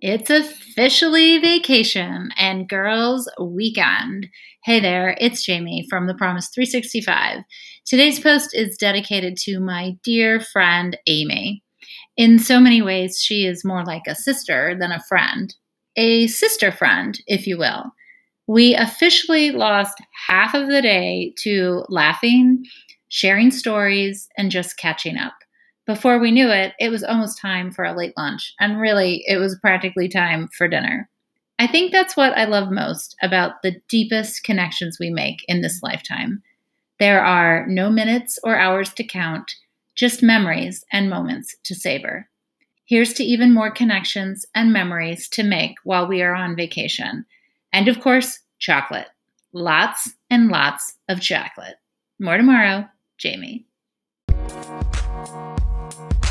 It's officially vacation and girls' weekend. Hey there, it's Jamie from The Promise 365. Today's post is dedicated to my dear friend Amy. In so many ways, she is more like a sister than a friend, a sister friend, if you will. We officially lost half of the day to laughing, sharing stories, and just catching up before we knew it, it was almost time for a late lunch. And really, it was practically time for dinner. I think that's what I love most about the deepest connections we make in this lifetime. There are no minutes or hours to count, just memories and moments to savor. Here's to even more connections and memories to make while we are on vacation. And of course, chocolate. Lots and lots of chocolate. More tomorrow, Jamie. Thank you